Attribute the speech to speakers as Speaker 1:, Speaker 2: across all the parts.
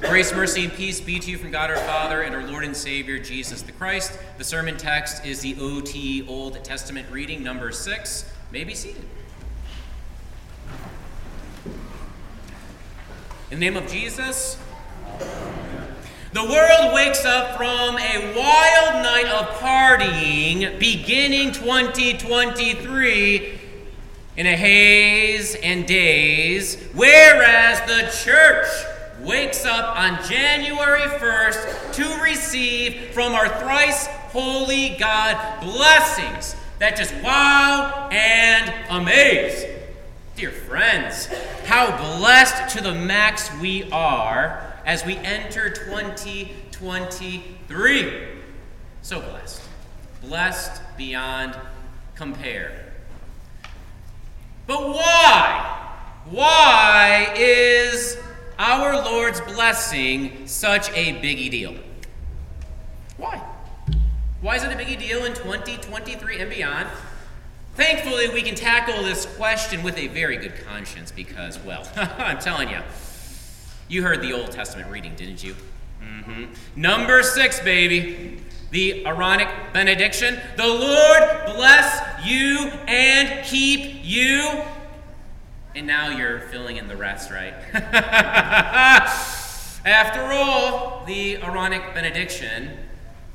Speaker 1: Grace, mercy, and peace be to you from God our Father and our Lord and Savior Jesus the Christ. The sermon text is the OT Old Testament reading, number six. May be seated. In the name of Jesus, the world wakes up from a wild night of partying beginning 2023 in a haze and daze, whereas the church wakes up on January 1st to receive from our thrice holy God blessings that just wow and amaze. Dear friends, how blessed to the max we are as we enter 2023. So blessed. Blessed beyond compare. But why? Why is blessing such a biggie deal? Why? Why is it a biggie deal in 2023 and beyond? Thankfully, we can tackle this question with a very good conscience because, well, I'm telling you, you heard the Old Testament reading, didn't you? Mm-hmm. Number six, baby. The Aaronic benediction. The Lord bless you and keep you. And now you're filling in the rest, right? After all, the Aaronic benediction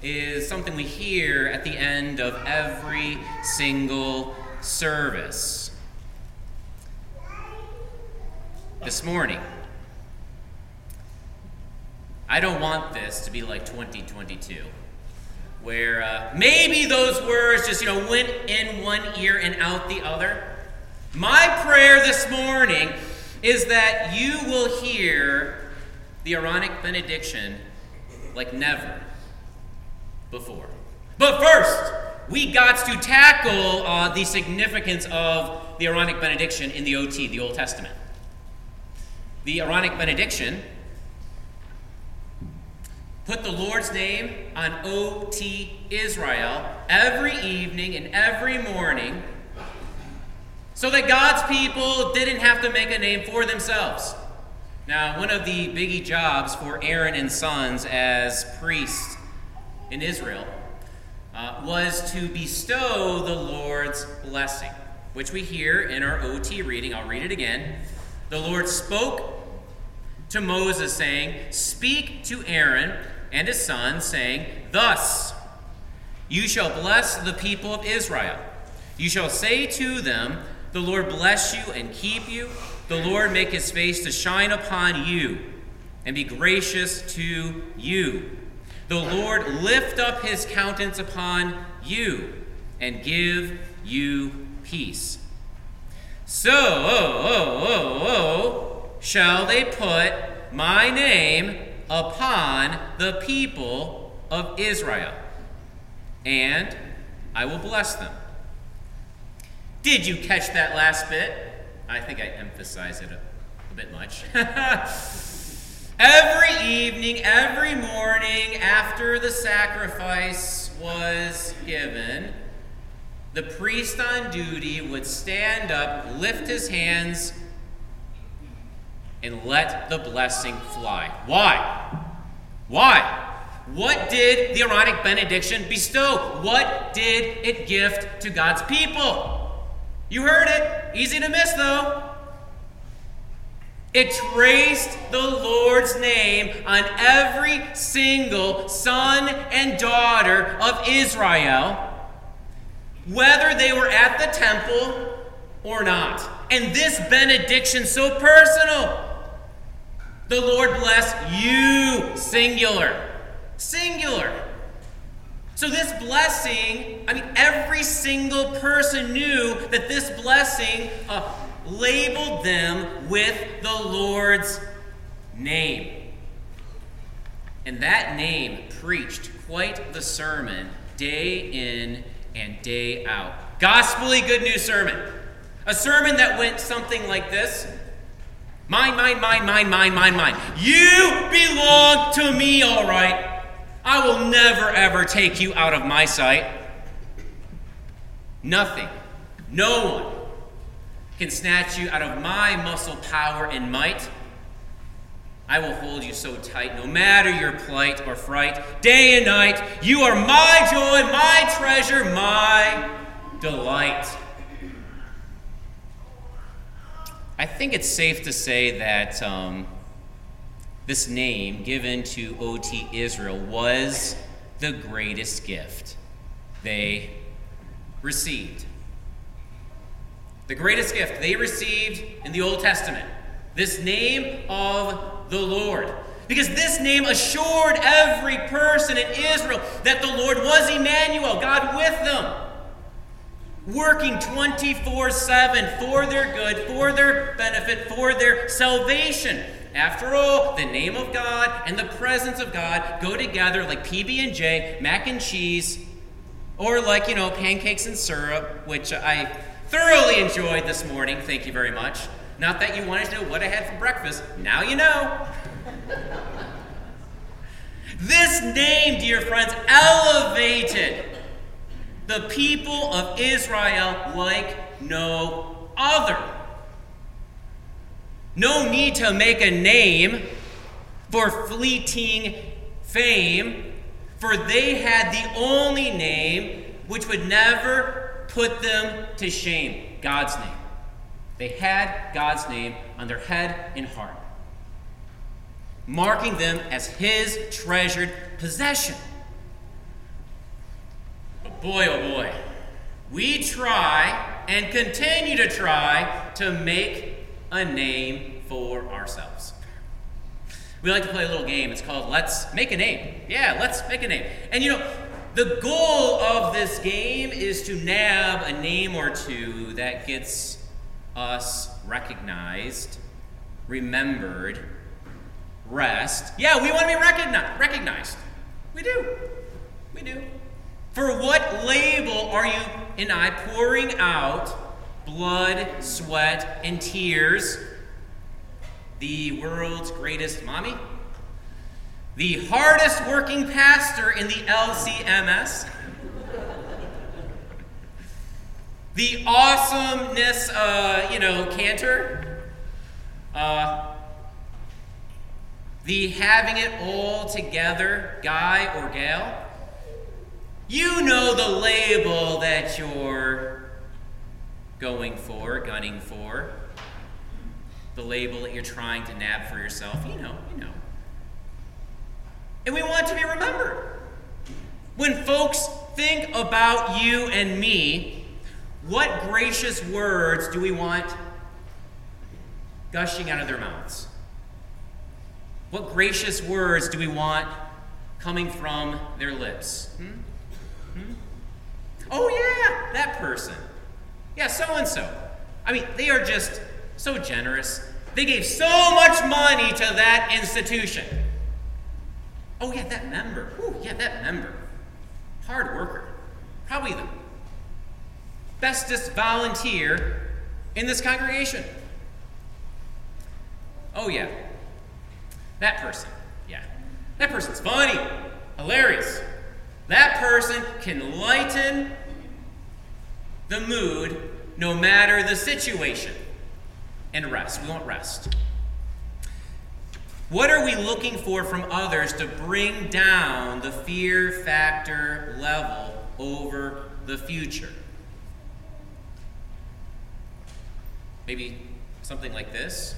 Speaker 1: is something we hear at the end of every single service. This morning, I don't want this to be like 2022, where uh, maybe those words just, you know, went in one ear and out the other. My prayer this morning is that you will hear the Aaronic benediction like never before. But first, we got to tackle uh, the significance of the Aaronic benediction in the OT, the Old Testament. The Aaronic benediction put the Lord's name on OT Israel every evening and every morning so that God's people didn't have to make a name for themselves. Now, one of the biggie jobs for Aaron and sons as priests in Israel uh, was to bestow the Lord's blessing, which we hear in our OT reading. I'll read it again. The Lord spoke to Moses, saying, Speak to Aaron and his sons, saying, Thus you shall bless the people of Israel. You shall say to them, The Lord bless you and keep you. The Lord make his face to shine upon you and be gracious to you. The Lord lift up his countenance upon you and give you peace. So, oh, oh, oh, shall they put my name upon the people of Israel, and I will bless them. Did you catch that last bit? I think I emphasize it a, a bit much. every evening, every morning after the sacrifice was given, the priest on duty would stand up, lift his hands, and let the blessing fly. Why? Why? What did the Aaronic benediction bestow? What did it gift to God's people? You heard it. Easy to miss, though. It traced the Lord's name on every single son and daughter of Israel, whether they were at the temple or not. And this benediction so personal. The Lord bless you, singular. Singular. So, this blessing, I mean, every single person knew that this blessing uh, labeled them with the Lord's name. And that name preached quite the sermon day in and day out. Gospelly good news sermon. A sermon that went something like this Mine, mine, mine, mine, mine, mine, mine. You belong to me, all right. I will never, ever take you out of my sight. Nothing, no one can snatch you out of my muscle power and might. I will hold you so tight, no matter your plight or fright, day and night. You are my joy, my treasure, my delight. I think it's safe to say that um, this name given to OT Israel was the greatest gift they received. The greatest gift they received in the Old Testament. This name of the Lord. Because this name assured every person in Israel that the Lord was Emmanuel, God with them working 24 7 for their good, for their benefit, for their salvation. After all, the name of God and the presence of God go together like PB and J, mac and cheese, or like, you know, pancakes and syrup, which I thoroughly enjoyed this morning. Thank you very much. Not that you wanted to know what I had for breakfast. Now you know. this name, dear friends, elevated the people of Israel like no other. No need to make a name for fleeting fame, for they had the only name which would never put them to shame God's name. They had God's name on their head and heart, marking them as His treasured possession But boy, oh boy, we try and continue to try to make a name for ourselves. We like to play a little game. It's called Let's Make a Name. Yeah, let's make a name. And you know, the goal of this game is to nab a name or two that gets us recognized, remembered, rest. Yeah, we want to be recognized. Recognized. We do. We do. For what label are you and I pouring out blood, sweat, and tears? The world's greatest mommy? The hardest working pastor in the LCMS? the awesomeness, uh, you know, cantor? Uh, the having it all together guy or gal? You know the label that you're going for, gunning for, the label that you're trying to nab for yourself. You know, you know. And we want to be remembered. When folks think about you and me, what gracious words do we want gushing out of their mouths? What gracious words do we want coming from their lips? Hmm? Oh, yeah, that person. Yeah, so and so. I mean, they are just so generous. They gave so much money to that institution. Oh, yeah, that member. Ooh, yeah, that member. Hard worker. Probably the bestest volunteer in this congregation. Oh, yeah. That person. Yeah. That person's funny, hilarious, that person can lighten the mood no matter the situation and rest. We want rest. What are we looking for from others to bring down the fear factor level over the future? Maybe something like this.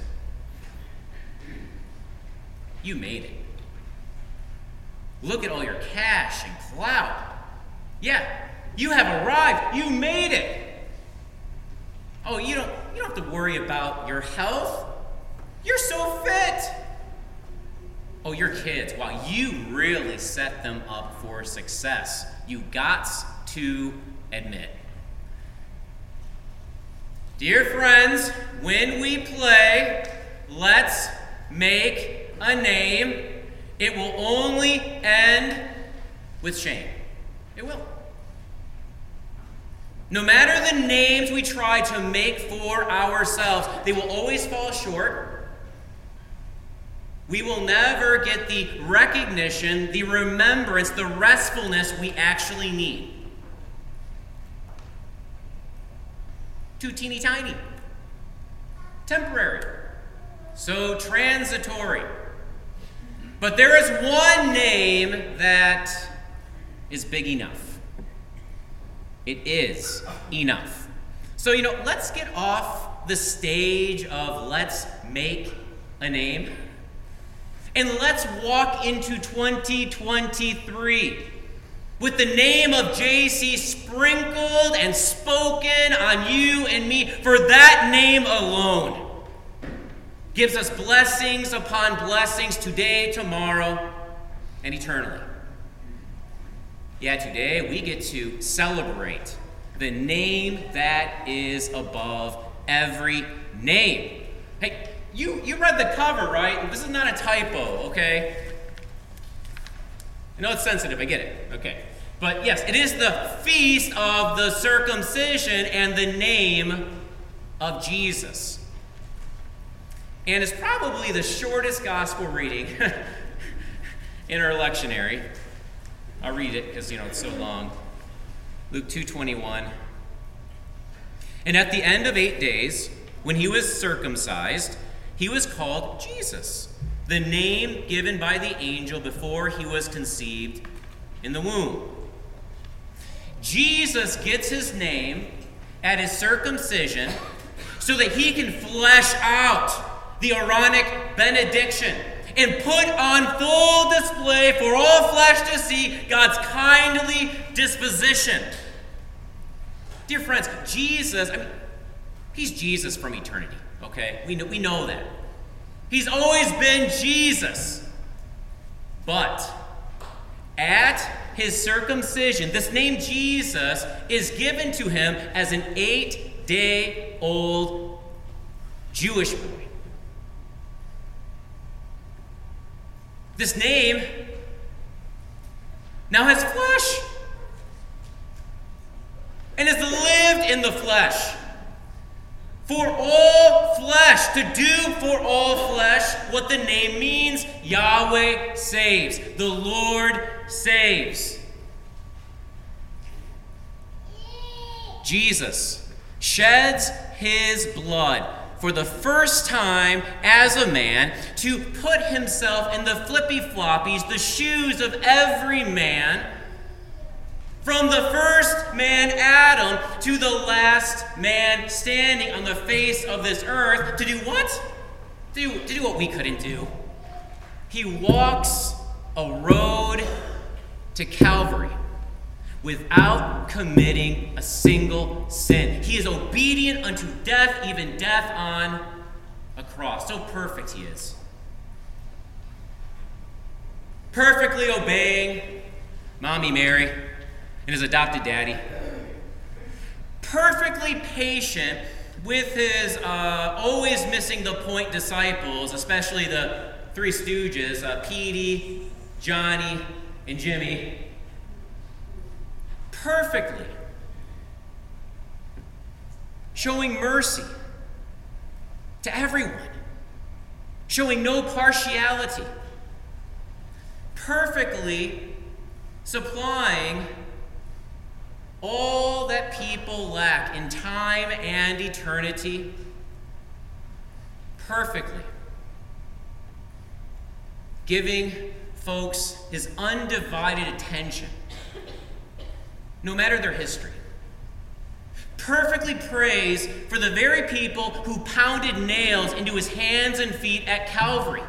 Speaker 1: You made it. Look at all your cash and clout. Yeah, you have arrived. You made it. Oh, you don't you don't have to worry about your health. You're so fit. Oh, your kids, wow, you really set them up for success. You got to admit. Dear friends, when we play, let's make a name it will only end with shame. It will. No matter the names we try to make for ourselves, they will always fall short. We will never get the recognition, the remembrance, the restfulness we actually need. Too teeny tiny, temporary, so transitory But there is one name that is big enough. It is enough. So, you know, let's get off the stage of let's make a name and let's walk into 2023 with the name of JC sprinkled and spoken on you and me, for that name alone gives us blessings upon blessings today, tomorrow, and eternally. Yeah, today we get to celebrate the name that is above every name. Hey, you, you read the cover, right? This is not a typo, okay? I know it's sensitive, I get it. Okay. But yes, it is the feast of the circumcision and the name of Jesus. And it's probably the shortest gospel reading in our lectionary. I'll read it because you know it's so long. Luke 2:21. And at the end of 8 days, when he was circumcised, he was called Jesus, the name given by the angel before he was conceived in the womb. Jesus gets his name at his circumcision so that he can flesh out the Aaronic benediction and put on full display for all flesh to see God's kindly disposition. Dear friends, Jesus, I mean, he's Jesus from eternity, okay? We know, we know that. He's always been Jesus. But at his circumcision, this name Jesus is given to him as an eight day old Jewish boy. This name now has flesh and has lived in the flesh. For all flesh, to do for all flesh what the name means Yahweh saves, the Lord saves. Jesus sheds his blood for the first time as a man to put himself in the flippy floppies, the shoes of every man, from the first man Adam to the last man standing on the face of this earth to do what? To do, to do what we couldn't do. He walks a road to Calvary without committing a single sin. He is obedient unto death, even death on a cross. So perfect he is. Perfectly obeying Mommy Mary and his adopted daddy. Perfectly patient with his uh, always missing the point disciples, especially the three stooges, uh, Petey, Johnny, and Jimmy perfectly, showing mercy to everyone, showing no partiality, perfectly supplying all that people lack in time and eternity perfectly, giving folks his undivided attention, no matter their history. Perfectly prays for the very people who pounded nails into his hands and feet at Calvary.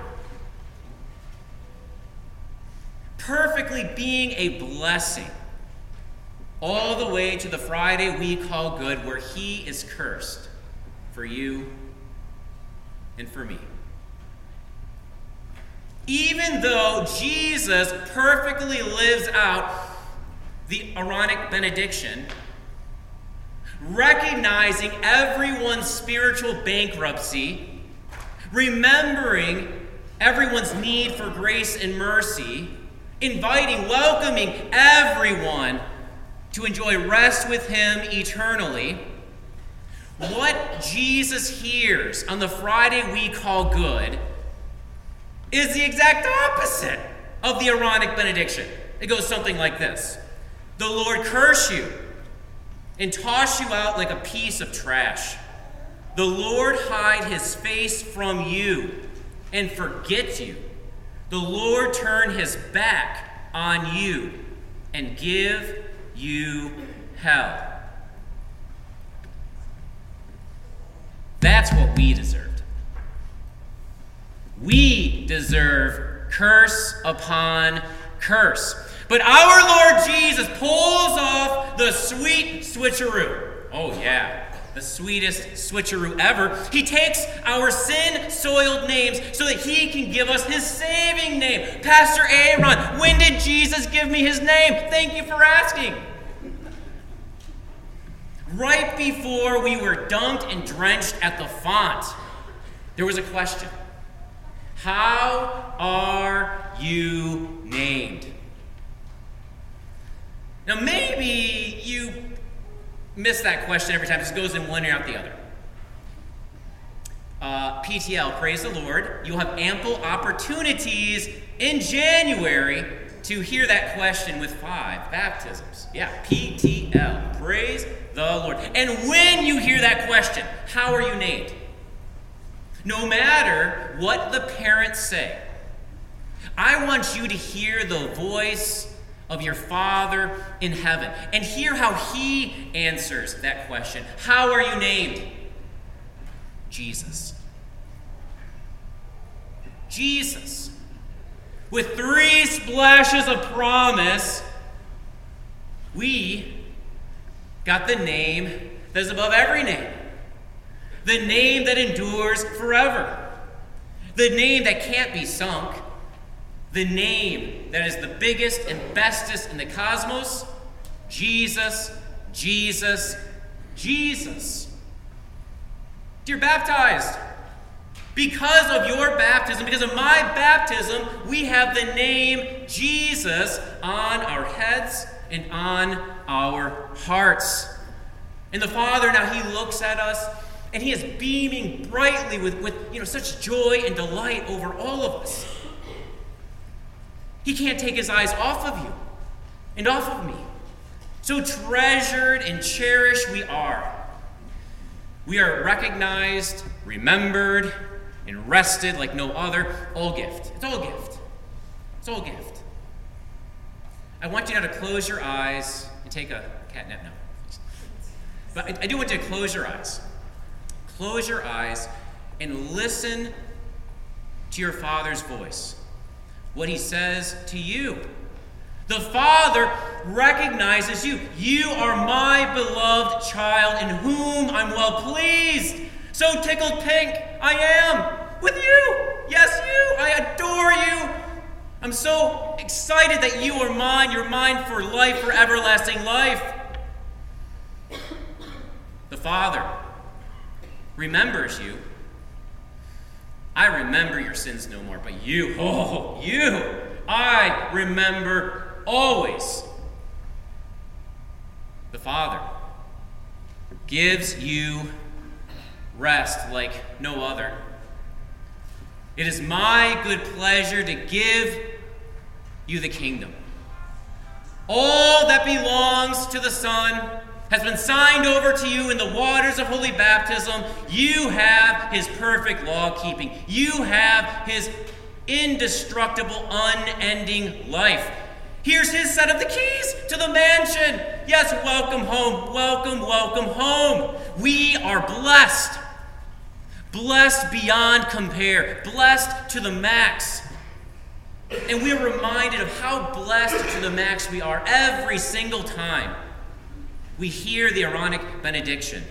Speaker 1: Perfectly being a blessing all the way to the Friday we call good, where he is cursed for you and for me even though Jesus perfectly lives out the Aaronic benediction, recognizing everyone's spiritual bankruptcy, remembering everyone's need for grace and mercy, inviting, welcoming everyone to enjoy rest with Him eternally. What Jesus hears on the Friday we call good is the exact opposite of the Aaronic benediction. It goes something like this The Lord curse you and toss you out like a piece of trash. The Lord hide his face from you and forget you. the Lord turn his back on you and give you hell. That's what we deserved. We deserve curse upon curse. But our Lord Jesus pulls off the sweet switcheroo. Oh, yeah the sweetest switcheroo ever. He takes our sin soiled names so that he can give us his saving name. Pastor Aaron, when did Jesus give me his name? Thank you for asking. Right before we were dunked and drenched at the font, there was a question How are you named? Now, maybe you miss that question every time it goes in one ear out the other. Uh, PTL, praise the Lord. You'll have ample opportunities in January to hear that question with five baptisms. Yeah, PTL, praise the Lord. And when you hear that question, how are you named? No matter what the parents say, I want you to hear the voice of your Father in heaven. And hear how He answers that question How are you named? Jesus. Jesus. With three splashes of promise, we got the name that is above every name. The name that endures forever. The name that can't be sunk the name that is the biggest and bestest in the cosmos Jesus, Jesus, Jesus. Dear baptized, because of your baptism, because of my baptism, we have the name Jesus on our heads and on our hearts. And the Father now He looks at us and He is beaming brightly with, with you know, such joy and delight over all of us. He can't take his eyes off of you and off of me. So treasured and cherished we are. We are recognized, remembered, and rested like no other. All gift. It's all gift. It's all gift. I want you now to close your eyes and take a cat nap now. But I, I do want you to close your eyes. Close your eyes and listen to your Father's voice what he says to you. The Father recognizes you. You are my beloved child in whom I'm well pleased. So tickled pink I am with you. Yes, you. I adore you. I'm so excited that you are mine. You're mine for life, for everlasting life. The Father remembers you I remember your sins no more, but you, oh, you, I remember always. The Father gives you rest like no other. It is my good pleasure to give you the kingdom. All that belongs to the Son has been signed over to you in the waters of holy baptism, you have his perfect law keeping. You have his indestructible, unending life. Here's his set of the keys to the mansion. Yes, welcome home. Welcome, welcome home. We are blessed. Blessed beyond compare. Blessed to the max. And we're reminded of how blessed to the max we are every single time we hear the Aaronic benediction.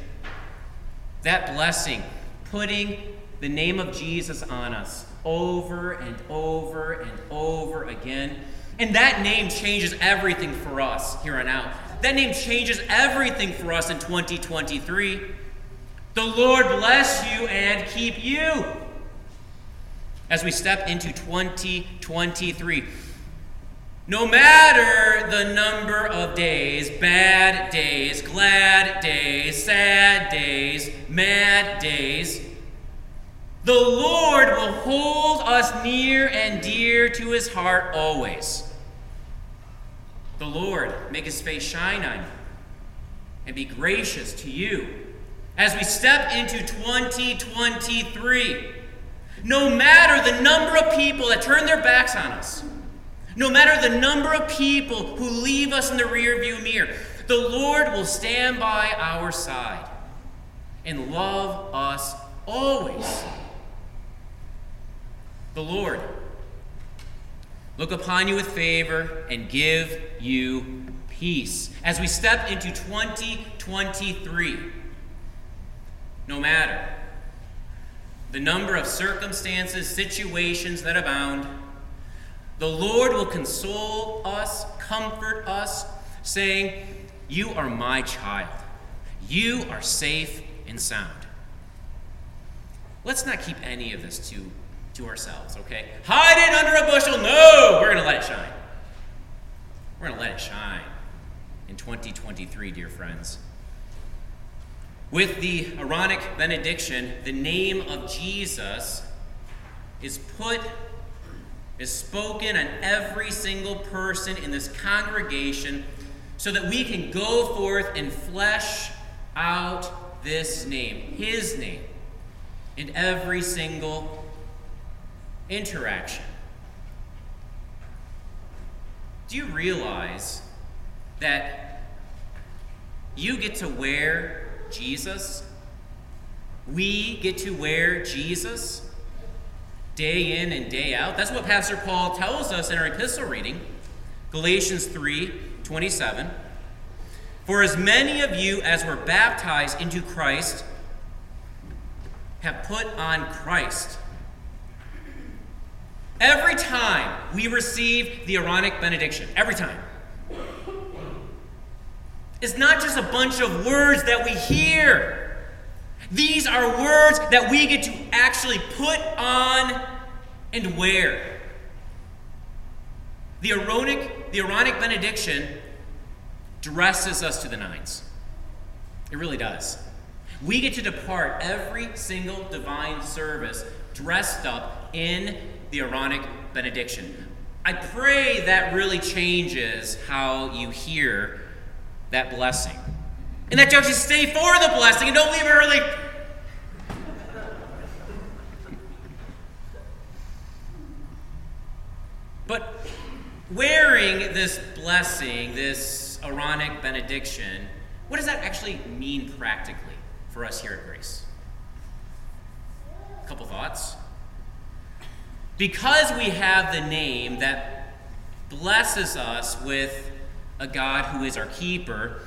Speaker 1: That blessing, putting the name of Jesus on us over and over and over again. And that name changes everything for us here on out. That name changes everything for us in 2023. The Lord bless you and keep you as we step into 2023. No matter the number of days, bad days, glad days, sad days, mad days, the Lord will hold us near and dear to his heart always. The Lord make his face shine on you and be gracious to you as we step into 2023. No matter the number of people that turn their backs on us, no matter the number of people who leave us in the rearview mirror, the Lord will stand by our side and love us always. The Lord look upon you with favor and give you peace as we step into 2023. No matter the number of circumstances, situations that abound, the Lord will console us, comfort us, saying, You are my child. You are safe and sound. Let's not keep any of this to, to ourselves, okay? Hide it under a bushel. No, we're going to let it shine. We're going to let it shine in 2023, dear friends. With the Aaronic benediction, the name of Jesus is put, is spoken on every single person in this congregation so that we can go forth and flesh out this name, His name, in every single interaction. Do you realize that you get to wear Jesus? We get to wear Jesus day in and day out. That's what Pastor Paul tells us in our epistle reading, Galatians 3 27. For as many of you as were baptized into Christ have put on Christ. Every time we receive the Aaronic benediction, every time, it's not just a bunch of words that we hear. These are words that we get to actually put on and wear. The Aaronic, the Aaronic benediction dresses us to the nines. It really does. We get to depart every single divine service dressed up in the Aaronic benediction. I pray that really changes how you hear that blessing. And that you actually stay for the blessing and don't leave early. But wearing this blessing, this Aaronic benediction, what does that actually mean practically for us here at Grace? A couple thoughts. Because we have the name that blesses us with a God who is our keeper,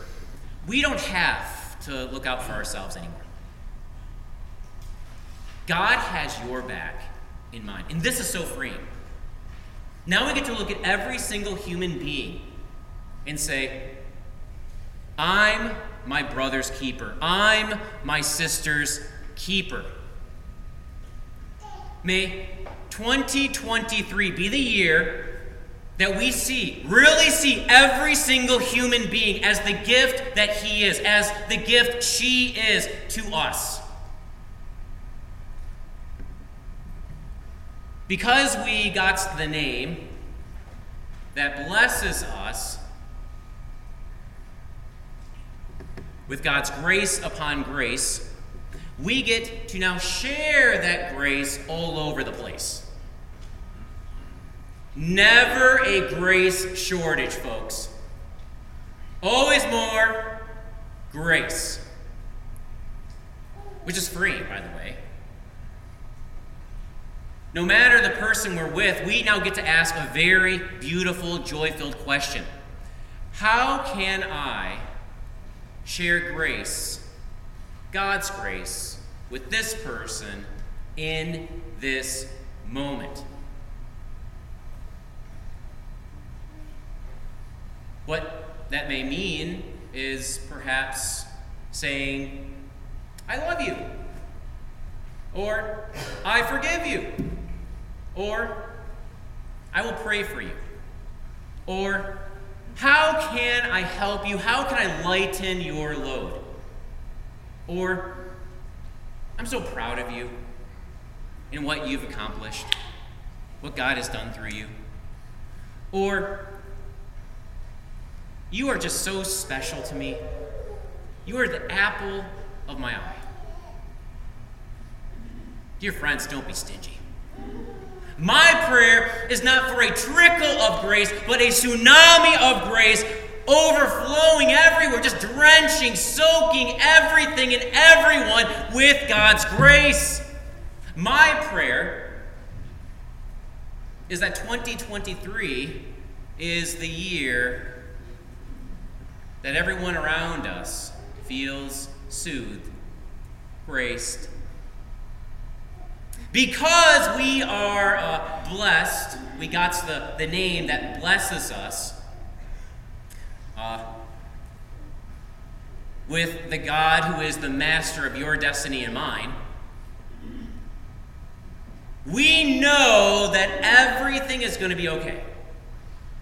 Speaker 1: we don't have to look out for ourselves anymore. God has your back in mind. And this is so freeing. Now we get to look at every single human being and say, I'm my brother's keeper. I'm my sister's keeper. May 2023 be the year that we see, really see every single human being as the gift that he is, as the gift she is to us. Because we got the name that blesses us with God's grace upon grace, we get to now share that grace all over the place. Never a grace shortage, folks. Always more grace. Which is free, by the way. No matter the person we're with, we now get to ask a very beautiful, joy filled question How can I share grace, God's grace, with this person in this moment? What that may mean is perhaps saying, I love you, or I forgive you, or I will pray for you, or how can I help you? How can I lighten your load? Or I'm so proud of you and what you've accomplished, what God has done through you. Or you are just so special to me. You are the apple of my eye. Dear friends, don't be stingy. My prayer is not for a trickle of grace, but a tsunami of grace overflowing everywhere, just drenching, soaking everything and everyone with God's grace. My prayer is that 2023 is the year that everyone around us feels soothed, graced, because we are uh, blessed, we got the, the name that blesses us uh, with the God who is the master of your destiny and mine. We know that everything is going to be okay.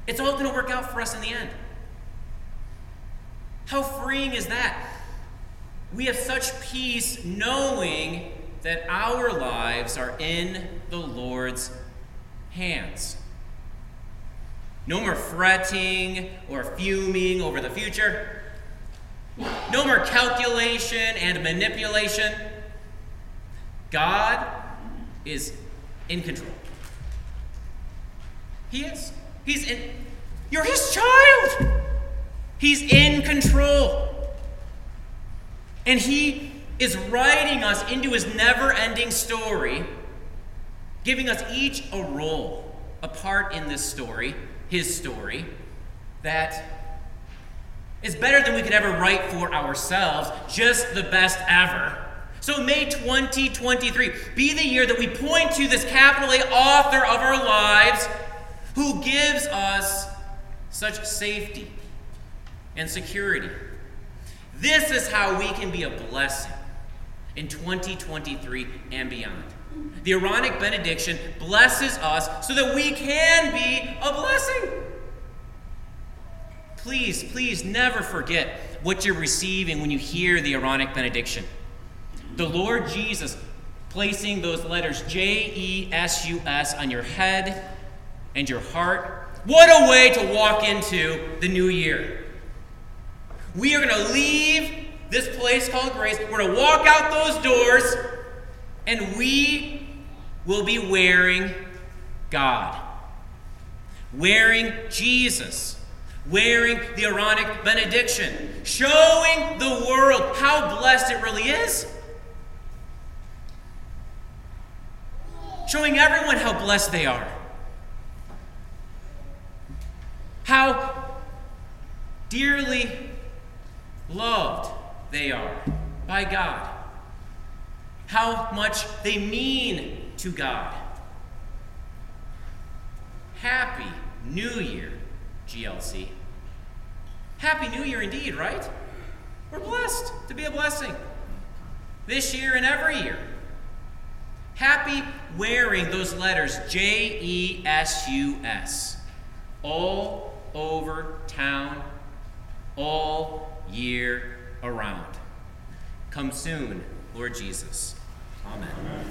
Speaker 1: It's all going to work out for us in the end. How freeing is that? We have such peace knowing that our lives are in the Lord's hands. No more fretting or fuming over the future. No more calculation and manipulation. God is in control. He is. He's in. You're his child. He's in control. And he is writing us into his never ending story, giving us each a role, a part in this story, his story, that is better than we could ever write for ourselves, just the best ever. So, may 2023 be the year that we point to this capital A author of our lives who gives us such safety and security. This is how we can be a blessing in 2023 and beyond. The Aaronic benediction blesses us so that we can be a blessing. Please, please never forget what you're receiving when you hear the Aaronic benediction. The Lord Jesus placing those letters J E S U S on your head and your heart. What a way to walk into the new year. We are going to leave this place called grace. We're going to walk out those doors, and we will be wearing God, wearing Jesus, wearing the Aaronic benediction, showing the world how blessed it really is. Showing everyone how blessed they are. How dearly loved they are by God, how much they mean to God. Happy New Year, GLC. Happy New Year indeed, right? We're blessed to be a blessing this year and every year. Happy wearing those letters J E S U S all over town, all year around. Come soon, Lord Jesus. Amen. Amen.